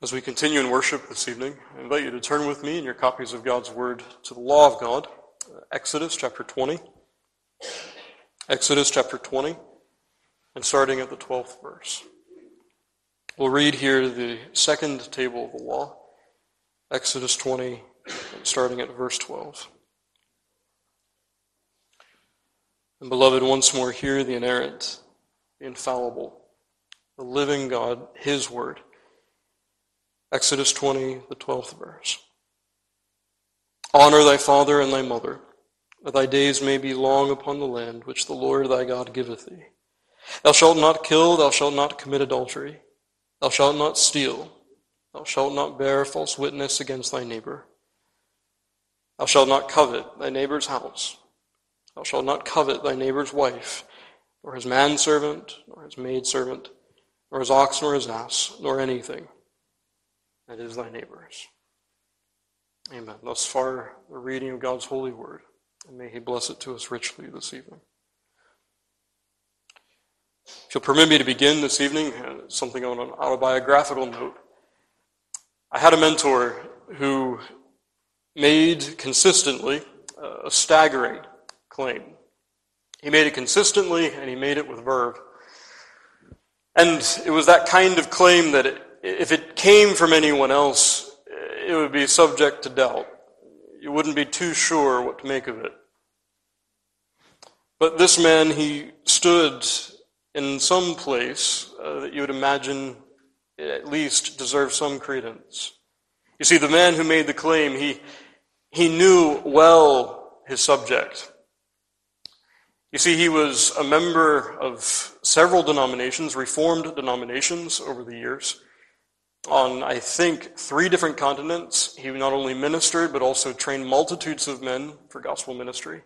As we continue in worship this evening, I invite you to turn with me in your copies of God's Word to the law of God, Exodus chapter 20. Exodus chapter 20, and starting at the 12th verse. We'll read here the second table of the law, Exodus 20, starting at verse 12. And beloved, once more hear the inerrant, the infallible, the living God, His Word. Exodus 20, the 12th verse. Honor thy father and thy mother, that thy days may be long upon the land which the Lord thy God giveth thee. Thou shalt not kill, thou shalt not commit adultery, thou shalt not steal, thou shalt not bear false witness against thy neighbor. Thou shalt not covet thy neighbor's house. Thou shalt not covet thy neighbor's wife, nor his manservant, nor his maidservant, nor his ox, nor his ass, nor anything that is thy neighbor's. Amen. Thus far, the reading of God's holy word, and may He bless it to us richly this evening. If you'll permit me to begin this evening, uh, something on an autobiographical note. I had a mentor who made consistently a staggering claim. He made it consistently, and he made it with verve. And it was that kind of claim that if it came from anyone else, it would be subject to doubt. You wouldn't be too sure what to make of it. But this man, he stood in some place uh, that you would imagine at least deserved some credence. You see, the man who made the claim, he, he knew well his subject. You see, he was a member of several denominations, Reformed denominations over the years on, I think, three different continents. He not only ministered, but also trained multitudes of men for gospel ministry.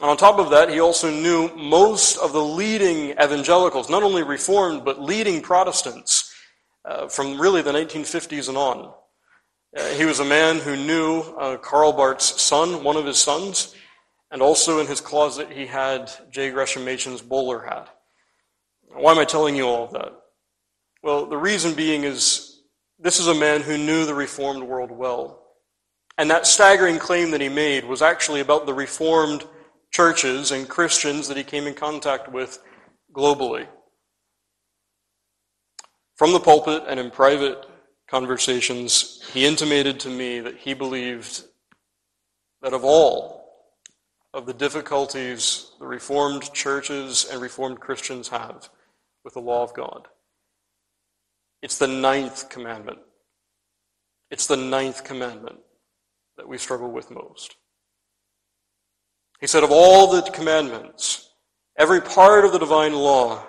And on top of that, he also knew most of the leading evangelicals, not only Reformed, but leading Protestants uh, from really the 1950s and on. Uh, he was a man who knew uh, Karl Barth's son, one of his sons, and also in his closet he had J. Gresham Machen's bowler hat. Why am I telling you all of that? Well, the reason being is this is a man who knew the Reformed world well. And that staggering claim that he made was actually about the Reformed churches and Christians that he came in contact with globally. From the pulpit and in private conversations, he intimated to me that he believed that of all of the difficulties the Reformed churches and Reformed Christians have with the law of God, it's the ninth commandment. It's the ninth commandment that we struggle with most. He said, of all the commandments, every part of the divine law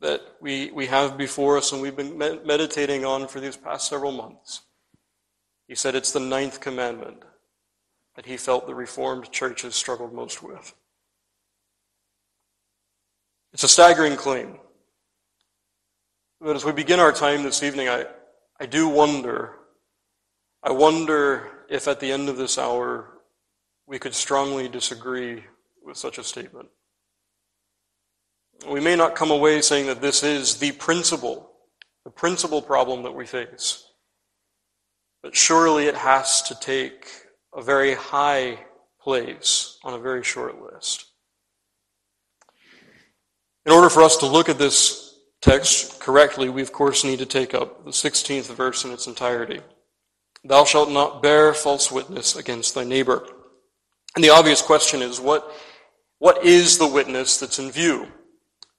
that we, we have before us and we've been meditating on for these past several months, he said it's the ninth commandment that he felt the Reformed churches struggled most with. It's a staggering claim. But as we begin our time this evening, I, I do wonder, I wonder if at the end of this hour we could strongly disagree with such a statement. We may not come away saying that this is the principal, the principal problem that we face. But surely it has to take a very high place on a very short list. In order for us to look at this text correctly, we of course need to take up the 16th verse in its entirety. Thou shalt not bear false witness against thy neighbor. And the obvious question is, what, what is the witness that's in view?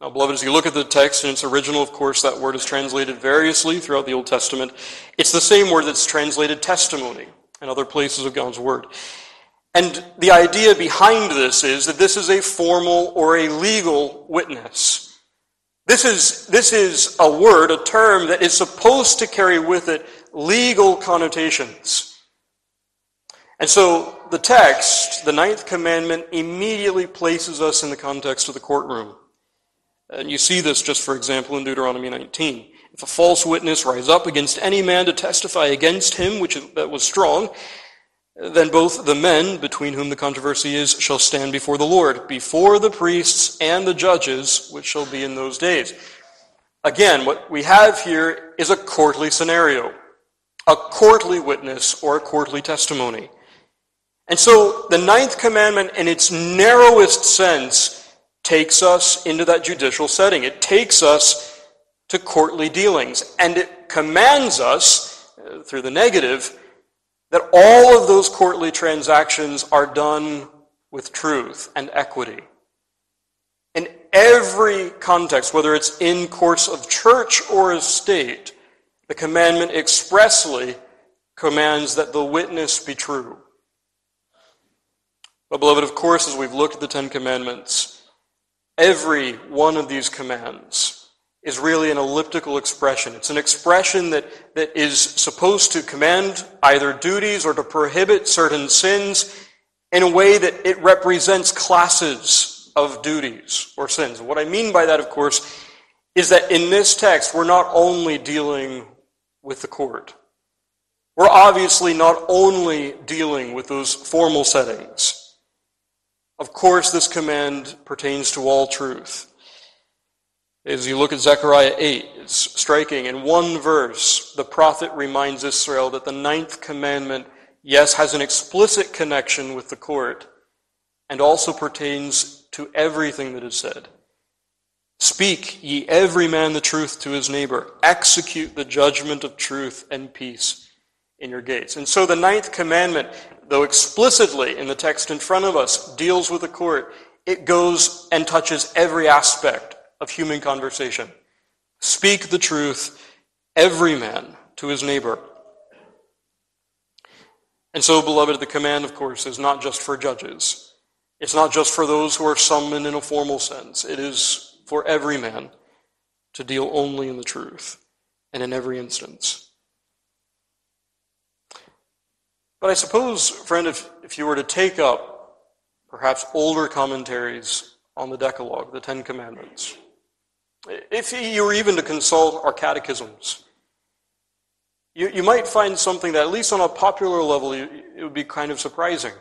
Now, beloved, as you look at the text in its original, of course, that word is translated variously throughout the Old Testament. It's the same word that's translated testimony in other places of God's Word. And the idea behind this is that this is a formal or a legal witness. This is, this is a word, a term that is supposed to carry with it legal connotations. And so the text, the ninth commandment, immediately places us in the context of the courtroom. And you see this just, for example, in Deuteronomy 19. If a false witness rise up against any man to testify against him, which that was strong, then both the men between whom the controversy is shall stand before the Lord, before the priests and the judges, which shall be in those days. Again, what we have here is a courtly scenario, a courtly witness or a courtly testimony. And so the ninth commandment, in its narrowest sense, takes us into that judicial setting. It takes us to courtly dealings. And it commands us, uh, through the negative, that all of those courtly transactions are done with truth and equity. In every context, whether it's in courts of church or of state, the commandment expressly commands that the witness be true. But, beloved, of course, as we've looked at the Ten Commandments, every one of these commands is really an elliptical expression. It's an expression that, that is supposed to command either duties or to prohibit certain sins in a way that it represents classes of duties or sins. what I mean by that, of course, is that in this text, we're not only dealing with the court. We're obviously not only dealing with those formal settings. Of course, this command pertains to all truth. As you look at Zechariah 8, it's striking. In one verse, the prophet reminds Israel that the ninth commandment, yes, has an explicit connection with the court and also pertains to everything that is said. Speak ye every man the truth to his neighbor. Execute the judgment of truth and peace in your gates. And so the ninth commandment though explicitly in the text in front of us deals with the court, it goes and touches every aspect of human conversation. Speak the truth, every man to his neighbor. And so, beloved, the command, of course, is not just for judges. It's not just for those who are summoned in a formal sense. It is for every man to deal only in the truth and in every instance. But I suppose, friend, if, if you were to take up perhaps older commentaries on the Decalogue, the Ten Commandments, if you were even to consult our catechisms, you, you might find something that, at least on a popular level, it would be kind of surprising.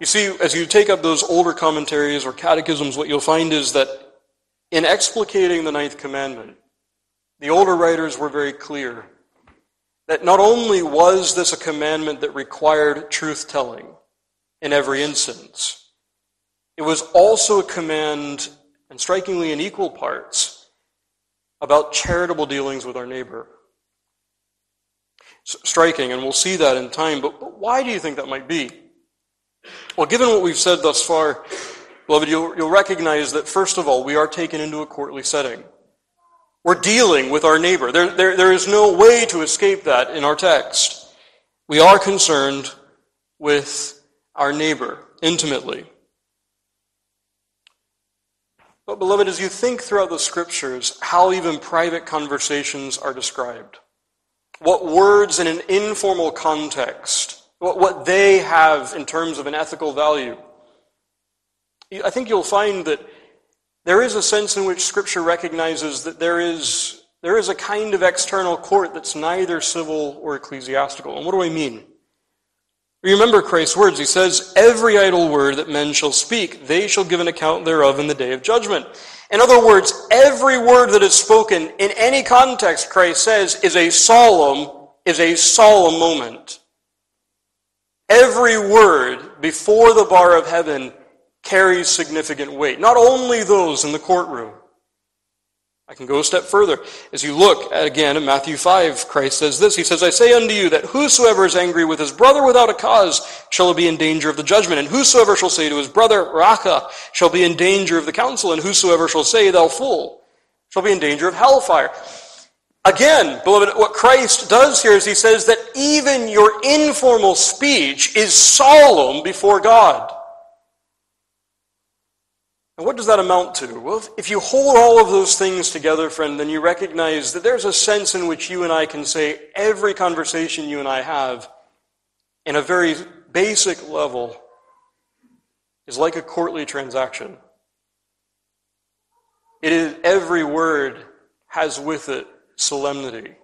You see, as you take up those older commentaries or catechisms, what you'll find is that in explicating the ninth commandment, the older writers were very clear that not only was this a commandment that required truth telling in every instance, it was also a command, and strikingly in equal parts, about charitable dealings with our neighbor. striking, and we'll see that in time, but, but why do you think that might be? Well, given what we've said thus far, beloved, you'll, you'll recognize that, first of all, we are taken into a courtly setting. We're dealing with our neighbor. There, there, there is no way to escape that in our text. We are concerned with our neighbor intimately. But, beloved, as you think throughout the scriptures how even private conversations are described, what words in an informal context, what, what they have in terms of an ethical value, I think you'll find that there is a sense in which Scripture recognizes that there is, there is a kind of external court that's neither civil or ecclesiastical. And what do I mean? Remember Christ's words. He says, Every idle word that men shall speak, they shall give an account thereof in the day of judgment. In other words, every word that is spoken in any context, Christ says, is a solemn, is a solemn moment. Every word before the bar of heaven carries significant weight. Not only those in the courtroom. I can go a step further. As you look at, again in Matthew 5, Christ says this. He says, I say unto you that whosoever is angry with his brother without a cause shall be in danger of the judgment. And whosoever shall say to his brother, Raca, shall be in danger of the council. And whosoever shall say, Thou fool, shall be in danger of hellfire. Again, beloved, what Christ does here is he says that even your informal speech is solemn before God. And what does that amount to? Well, if you hold all of those things together, friend, then you recognize that there's a sense in which you and I can say every conversation you and I have, in a very basic level, is like a courtly transaction. It is every word has with it solemnity.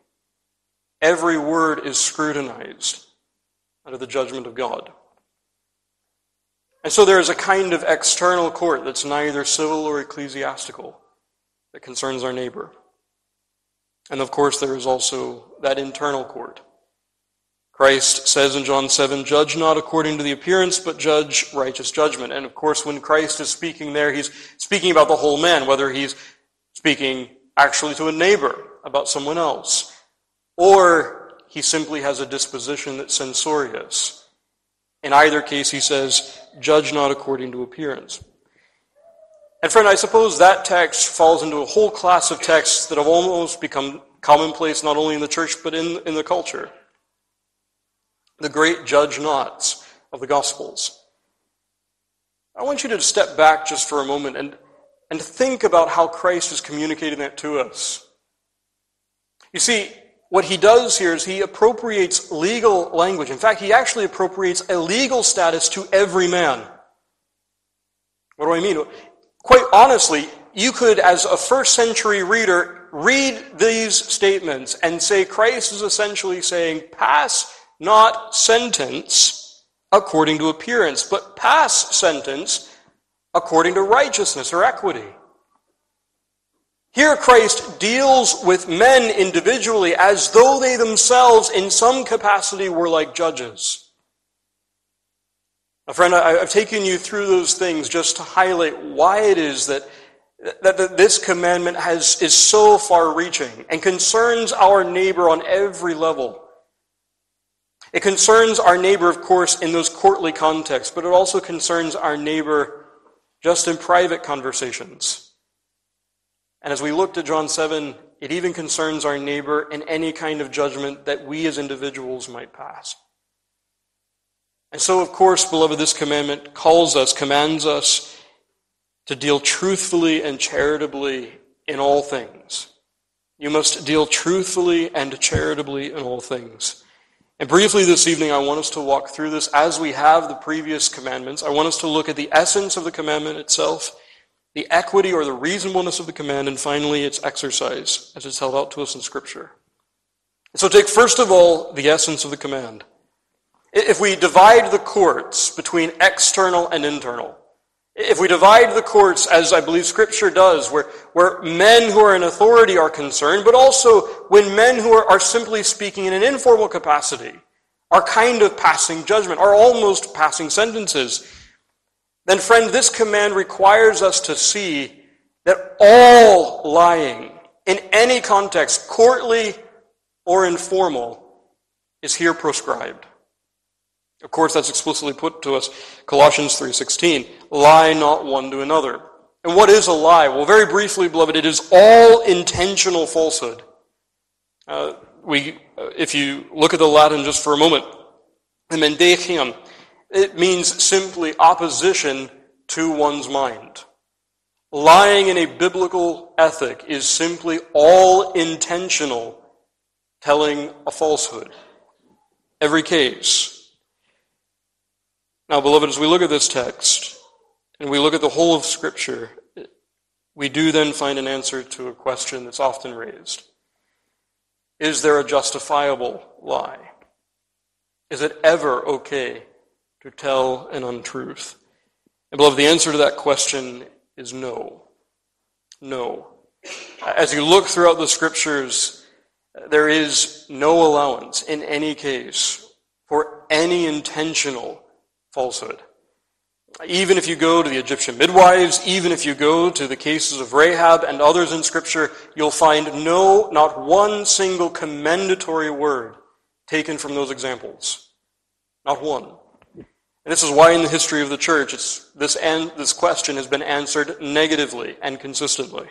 Every word is scrutinized under the judgment of God. And so there is a kind of external court that's neither civil or ecclesiastical. that concerns our neighbor. And of course, there is also that internal court. Christ says in John 7, Judge not according to the appearance, but judge righteous judgment. And of course, when Christ is speaking there, he's speaking about the whole man, whether he's speaking actually to a neighbor about someone else, or he simply has a disposition that's censorious. In either case, he says, Judge not according to appearance. And friend, I suppose that text falls into a whole class of texts that have almost become commonplace not only in the church but in, in the culture. The great judge nots of the Gospels. I want you to step back just for a moment and, and think about how Christ is communicating that to us. You see, what he does here is he appropriates legal language. In fact, he actually appropriates a legal status to every man. What do I mean? Quite honestly, you could, as a first century reader, read these statements and say Christ is essentially saying, pass not sentence according to appearance, but pass sentence according to righteousness or equity. Here, Christ deals with men individually as though they themselves, in some capacity, were like judges. Now, friend, I, have taken you through those things just to highlight why it is that, that, that this commandment has, is so far reaching and concerns our neighbor on every level. It concerns our neighbor, of course, in those courtly contexts, but it also concerns our neighbor just in private conversations. And as we looked at John 7, it even concerns our neighbor in any kind of judgment that we as individuals might pass. And so, of course, beloved, this commandment calls us, commands us to deal truthfully and charitably in all things. You must deal truthfully and charitably in all things. And briefly this evening, I want us to walk through this as we have the previous commandments. I want us to look at the essence of the commandment itself, the equity or the reasonableness of the command, and finally its exercise as it's held out to us in Scripture. So take first of all the essence of the command. If we divide the courts between external and internal, if we divide the courts, as I believe Scripture does, where, where men who are in authority are concerned, but also when men who are, are simply speaking in an informal capacity are kind of passing judgment, are almost passing sentences, then, friend, this command requires us to see that all lying, in any context, courtly or informal, is here proscribed. Of course, that's explicitly put to us, Colossians 3.16, lie not one to another. And what is a lie? Well, very briefly, beloved, it is all intentional falsehood. Uh, we, uh, if you look at the Latin just for a moment, mendacium, it means simply opposition to one's mind. Lying in a biblical ethic is simply all intentional telling a falsehood. Every case. Now, beloved, as we look at this text and we look at the whole of Scripture, we do then find an answer to a question that's often raised. Is there a justifiable lie? Is it ever okay to tell an untruth? And beloved, the answer to that question is no. No. As you look throughout the scriptures, there is no allowance in any case for any intentional falsehood. Even if you go to the Egyptian midwives, even if you go to the cases of Rahab and others in Scripture, you'll find no, not one single commendatory word taken from those examples. Not one. And this is why in the history of the church, this, an, this question has been answered negatively and consistently.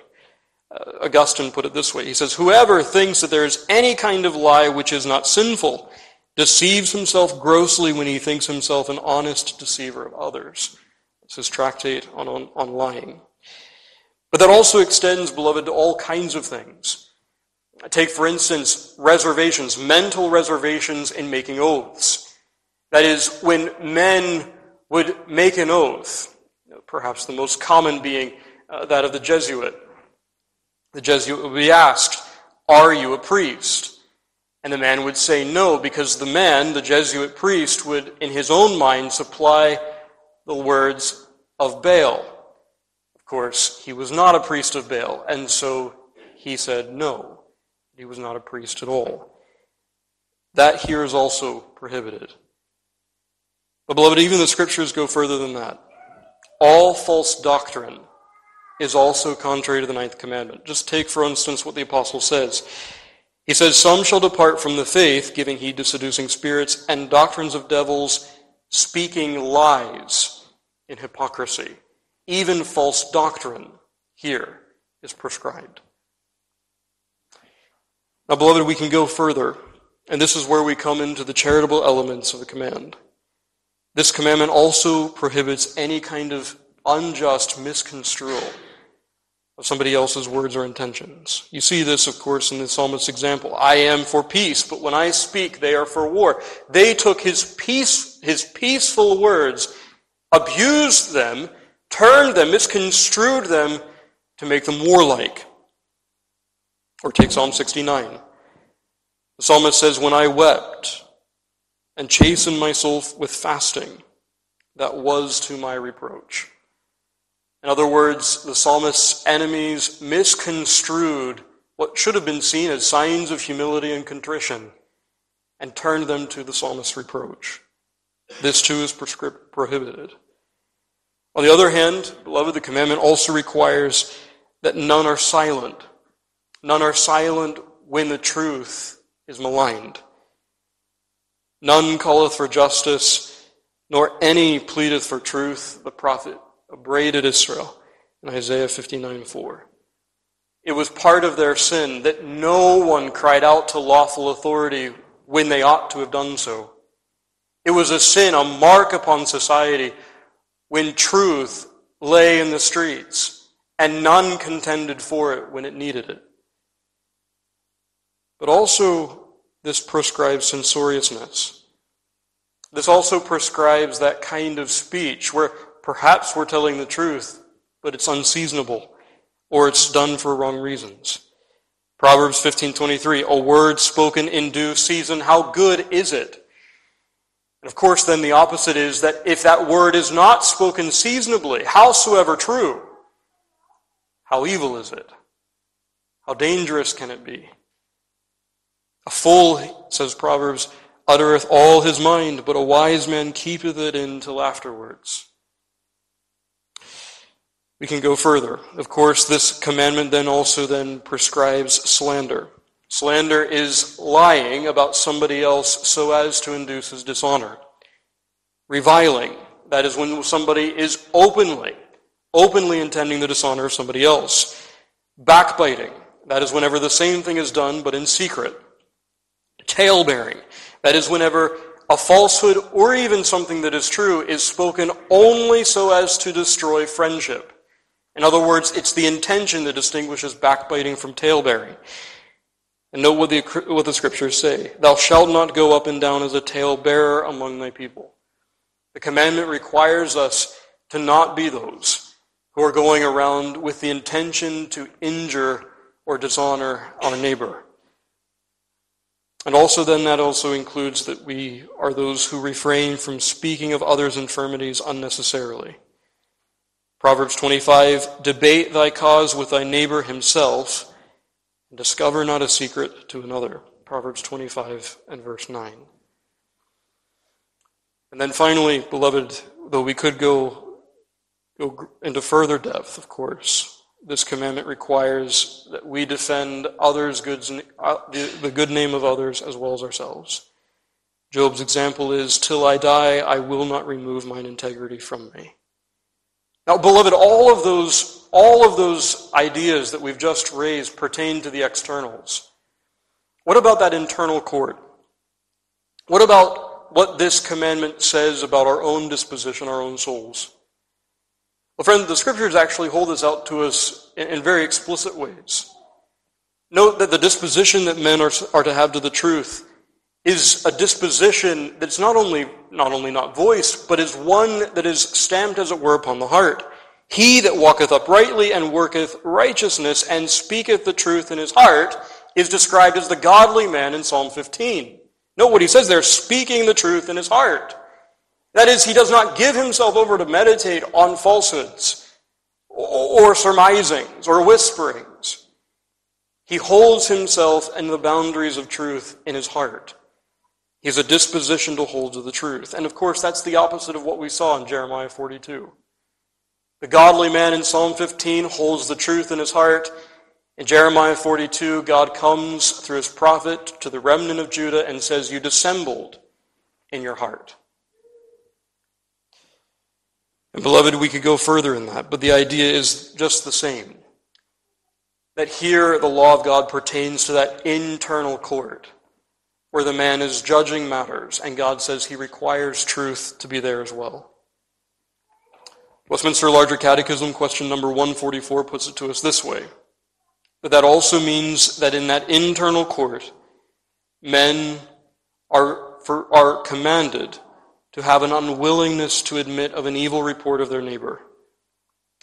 Uh, Augustine put it this way. He says, Whoever thinks that there is any kind of lie which is not sinful deceives himself grossly when he thinks himself an honest deceiver of others. It's his tractate on, on, on lying. But that also extends, beloved, to all kinds of things. Take, for instance, reservations, mental reservations in making oaths. That is, when men would make an oath, perhaps the most common being uh, that of the Jesuit. The Jesuit would be asked, Are you a priest? And the man would say no, because the man, the Jesuit priest, would, in his own mind, supply the words of Baal. Of course, he was not a priest of Baal, and so he said no. He was not a priest at all. That here is also prohibited. But, beloved, even the scriptures go further than that. All false doctrine is also contrary to the ninth commandment. Just take, for instance, what the apostle says. He says, Some shall depart from the faith, giving heed to seducing spirits and doctrines of devils, speaking lies in hypocrisy. Even false doctrine here is prescribed. Now, beloved, we can go further, and this is where we come into the charitable elements of the command. This commandment also prohibits any kind of unjust misconstrual of somebody else's words or intentions. You see this, of course, in the psalmist's example. I am for peace, but when I speak, they are for war. They took his peace, his peaceful words, abused them, turned them, misconstrued them to make them warlike. Or take Psalm 69. The psalmist says, When I wept and chastened my soul with fasting, that was to my reproach. In other words, the psalmist's enemies misconstrued what should have been seen as signs of humility and contrition and turned them to the psalmist's reproach. This too is prohibited. On the other hand, beloved, the commandment also requires that none are silent. None are silent when the truth is maligned. None calleth for justice, nor any pleadeth for truth. The prophet upbraided Israel in Isaiah 59 4. It was part of their sin that no one cried out to lawful authority when they ought to have done so. It was a sin, a mark upon society, when truth lay in the streets and none contended for it when it needed it. But also, this prescribes censoriousness. This also prescribes that kind of speech where Perhaps we're telling the truth, but it's unseasonable or it's done for wrong reasons. Proverbs 15:23, a word spoken in due season, how good is it? And of course, then the opposite is that if that word is not spoken seasonably, howsoever true, how evil is it? How dangerous can it be? A fool, says Proverbs, uttereth all his mind, but a wise man keepeth it in till afterwards. We can go further. Of course, this commandment then also then prescribes slander. Slander is lying about somebody else so as to induce his dishonor. Reviling, that is when somebody is openly, openly intending the dishonor of somebody else. Backbiting, that is whenever the same thing is done but in secret. Talebearing, that is whenever a falsehood or even something that is true is spoken only so as to destroy friendship. In other words, it's the intention that distinguishes backbiting from talebearing. And note what the, what the scriptures say Thou shalt not go up and down as a talebearer among thy people. The commandment requires us to not be those who are going around with the intention to injure or dishonor our neighbor. And also, then, that also includes that we are those who refrain from speaking of others' infirmities unnecessarily. Proverbs 25, debate thy cause with thy neighbor himself, and discover not a secret to another. Proverbs 25 and verse 9. And then finally, beloved, though we could go, go into further depth, of course, this commandment requires that we defend others' goods, uh, the good name of others as well as ourselves. Job's example is, Till I die, I will not remove mine integrity from me. Now, beloved, all of those, all of those ideas that we've just raised pertain to the externals. What about that internal court? What about what this commandment says about our own disposition, our own souls? Well, friend, the scriptures actually hold this out to us in, in very explicit ways. Note that the disposition that men are, are to have to the truth is a disposition that's not only not only not voiced, but is one that is stamped, as it were, upon the heart. He that walketh uprightly and worketh righteousness and speaketh the truth in his heart is described as the godly man in Psalm 15. Note what he says there, speaking the truth in his heart. That is, he does not give himself over to meditate on falsehoods or surmisings or whisperings. He holds himself in the boundaries of truth in his heart. He has a disposition to hold to the truth. And of course, that's the opposite of what we saw in Jeremiah 42. The godly man in Psalm 15 holds the truth in his heart. In Jeremiah 42, God comes through his prophet to the remnant of Judah and says, You dissembled in your heart. And beloved, we could go further in that, but the idea is just the same. That here the law of God pertains to that internal court where the man is judging matters, and God says he requires truth to be there as well. Westminster Larger Catechism, question number 144, puts it to us this way. But that also means that in that internal court, men are, for, are commanded to have an unwillingness to admit of an evil report of their neighbor.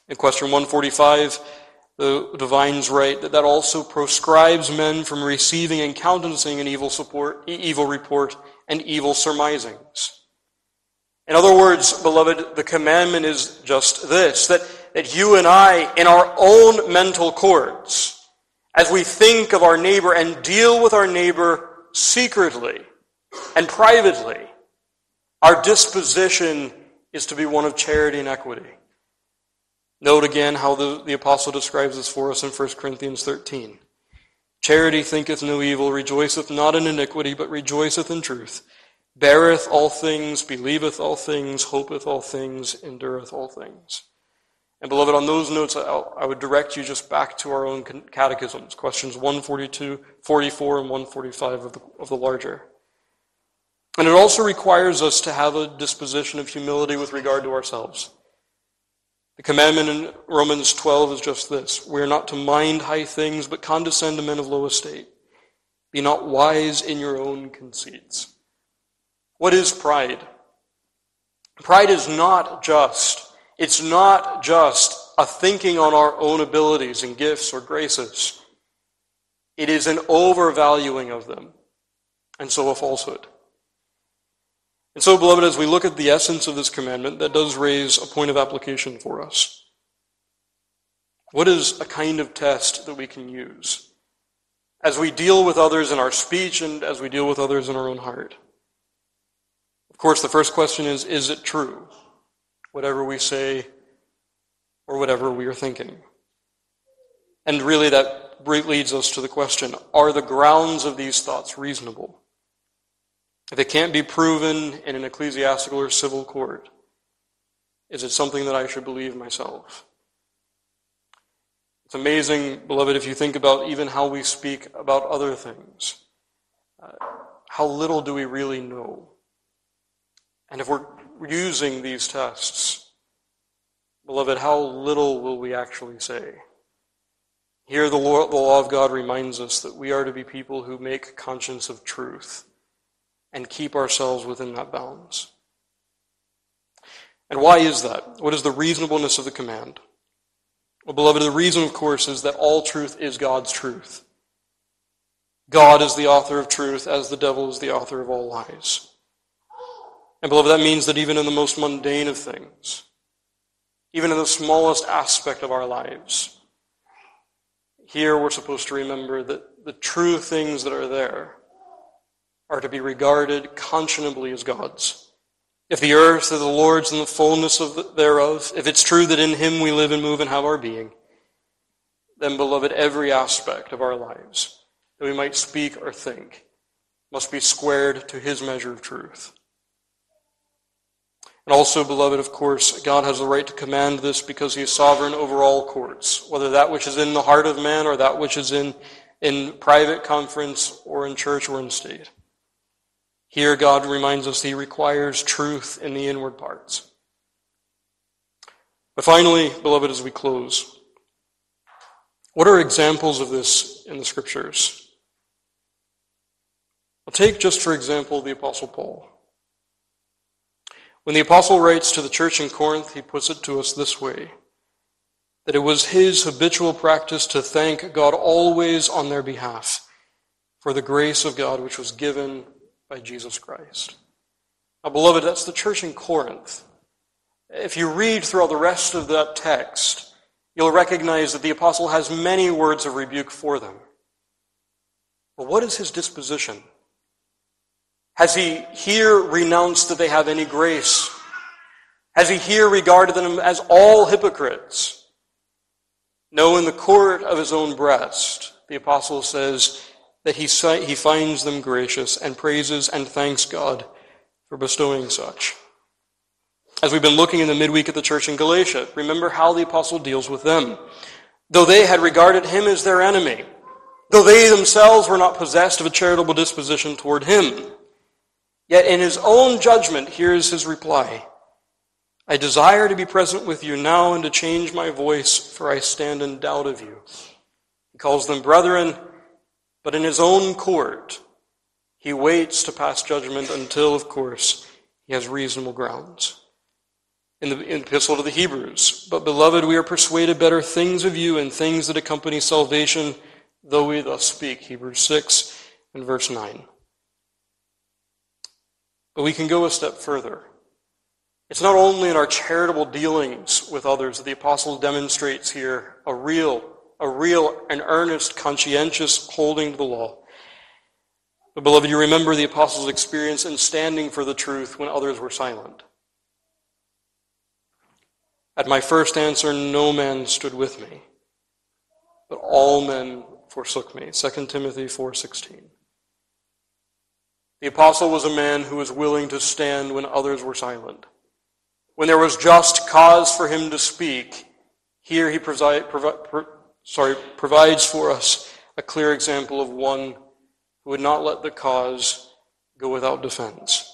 In question 145, the divines write that that also proscribes men from receiving and countenancing an evil support, evil report and evil surmisings. In other words, beloved, the commandment is just this, that, that you and I, in our own mental courts, as we think of our neighbor and deal with our neighbor secretly and privately, our disposition is to be one of charity and equity. Note again how the, the apostle describes this for us in 1 Corinthians 13. Charity thinketh no evil, rejoiceth not in iniquity, but rejoiceth in truth, beareth all things, believeth all things, hopeth all things, endureth all things. And beloved, on those notes, I would direct you just back to our own catechisms, questions 142, 44, and 145 of the, of the larger. And it also requires us to have a disposition of humility with regard to ourselves. The commandment in Romans 12 is just this We are not to mind high things, but condescend to men of low estate. Be not wise in your own conceits. What is pride? Pride is not just, it's not just a thinking on our own abilities and gifts or graces. It is an overvaluing of them, and so a falsehood. And so, beloved, as we look at the essence of this commandment, that does raise a point of application for us. What is a kind of test that we can use as we deal with others in our speech and as we deal with others in our own heart? Of course, the first question is Is it true? Whatever we say or whatever we are thinking. And really, that leads us to the question Are the grounds of these thoughts reasonable? If it can't be proven in an ecclesiastical or civil court, is it something that I should believe myself? It's amazing, beloved, if you think about even how we speak about other things. Uh, how little do we really know? And if we're using these tests, beloved, how little will we actually say? Here, the law, the law of God reminds us that we are to be people who make conscience of truth and keep ourselves within that balance. And why is that? What is the reasonableness of the command? Well, beloved, the reason, of course, is that all truth is God's truth. God is the author of truth, as the devil is the author of all lies. And, beloved, that means that even in the most mundane of things, even in the smallest aspect of our lives, here we're supposed to remember that the true things that are there are to be regarded conscionably as God's. If the earth is the Lord's and the fullness of thereof, if it's true that in Him we live and move and have our being, then, beloved, every aspect of our lives that we might speak or think must be squared to His measure of truth. And also, beloved, of course, God has the right to command this because He is sovereign over all courts, whether that which is in the heart of man or that which is in, in private conference or in church or in state. Here, God reminds us He requires truth in the inward parts. But finally, beloved, as we close, what are examples of this in the Scriptures? I'll take just for example the Apostle Paul. When the Apostle writes to the church in Corinth, he puts it to us this way that it was his habitual practice to thank God always on their behalf for the grace of God which was given by Jesus Christ. Now, beloved, that's the church in Corinth. If you read throughout the rest of that text, you'll recognize that the apostle has many words of rebuke for them. But what is his disposition? Has he here renounced that they have any grace? Has he here regarded them as all hypocrites? No, in the court of his own breast, the apostle says that he, he finds them gracious and praises and thanks God for bestowing such. As we've been looking in the midweek at the church in Galatia, remember how the apostle deals with them. Though they had regarded him as their enemy, though they themselves were not possessed of a charitable disposition toward him, yet in his own judgment, here is his reply I desire to be present with you now and to change my voice, for I stand in doubt of you. He calls them brethren, but in his own court, he waits to pass judgment until, of course, he has reasonable grounds in the, epistle to the Hebrews. But beloved, we are persuaded better things of you and things that accompany salvation, though we thus speak. Hebrews 6 and verse 9. But we can go a step further. It's not only in our charitable dealings with others that the apostle demonstrates here a real, a real and earnest, conscientious holding to the law. But beloved, you remember the apostle's experience in standing for the truth when others were silent. At my first answer, no man stood with me, but all men forsook me. 2 Timothy 4:16. The apostle was a man who was willing to stand when others were silent. When there was just cause for him to speak, here he preside, sorry, provides for us a clear example of one who would not let the cause go without defense,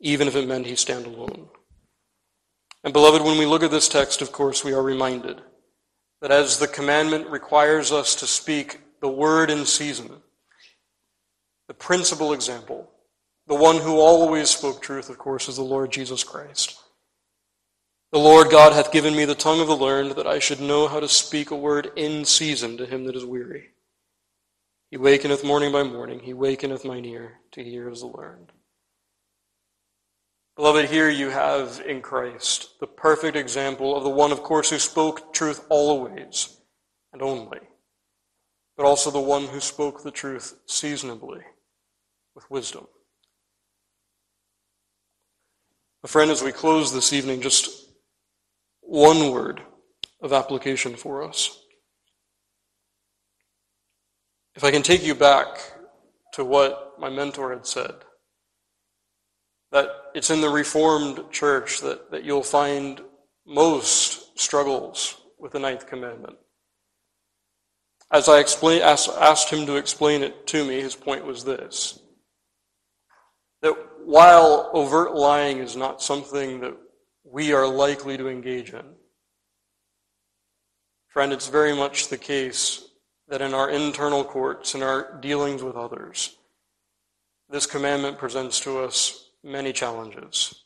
even if it meant he stand alone. And beloved, when we look at this text, of course, we are reminded that as the commandment requires us to speak the word in season, the principal example, the one who always spoke truth, of course, is the Lord Jesus Christ. The Lord God hath given me the tongue of the learned, that I should know how to speak a word in season to him that is weary. He wakeneth morning by morning, he wakeneth mine ear to hear as the learned. Beloved, here you have in Christ the perfect example of the one, of course, who spoke truth always and only, but also the one who spoke the truth seasonably with wisdom. A friend, as we close this evening, just one word of application for us. If I can take you back to what my mentor had said that it's in the Reformed church that, that you'll find most struggles with the ninth commandment. As I explain, asked, asked him to explain it to me, his point was this that while overt lying is not something that we are likely to engage in, friend, it's very much the case that in our internal courts, in our dealings with others, this commandment presents to us many challenges.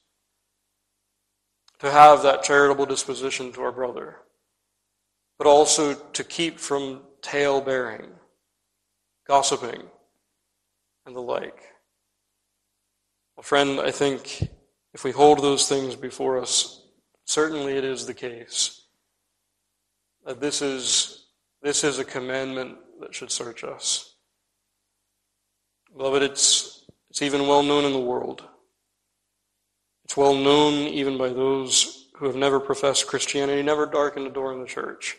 To have that charitable disposition to our brother, but also to keep from tale bearing, gossiping, and the like. Well, friend, I think if we hold those things before us, certainly it is the case that this is, this is a commandment that should search us. Beloved, it's, it's even well known in the world it's well known even by those who have never professed Christianity, never darkened a door in the church,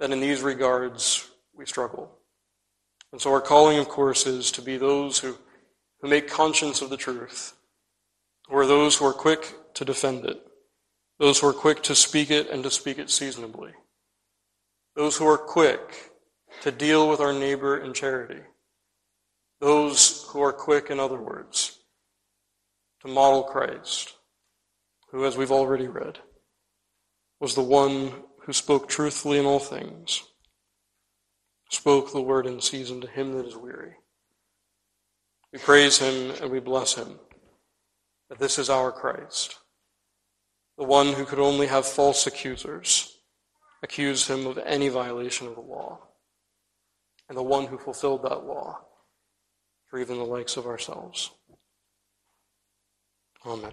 that in these regards we struggle. And so our calling, of course, is to be those who, who make conscience of the truth, who are those who are quick to defend it, those who are quick to speak it and to speak it seasonably, those who are quick to deal with our neighbor in charity, those who are quick, in other words, to model Christ, who, as we've already read, was the one who spoke truthfully in all things, spoke the word in season to him that is weary. We praise him and we bless him that this is our Christ, the one who could only have false accusers accuse him of any violation of the law, and the one who fulfilled that law for even the likes of ourselves. Amen.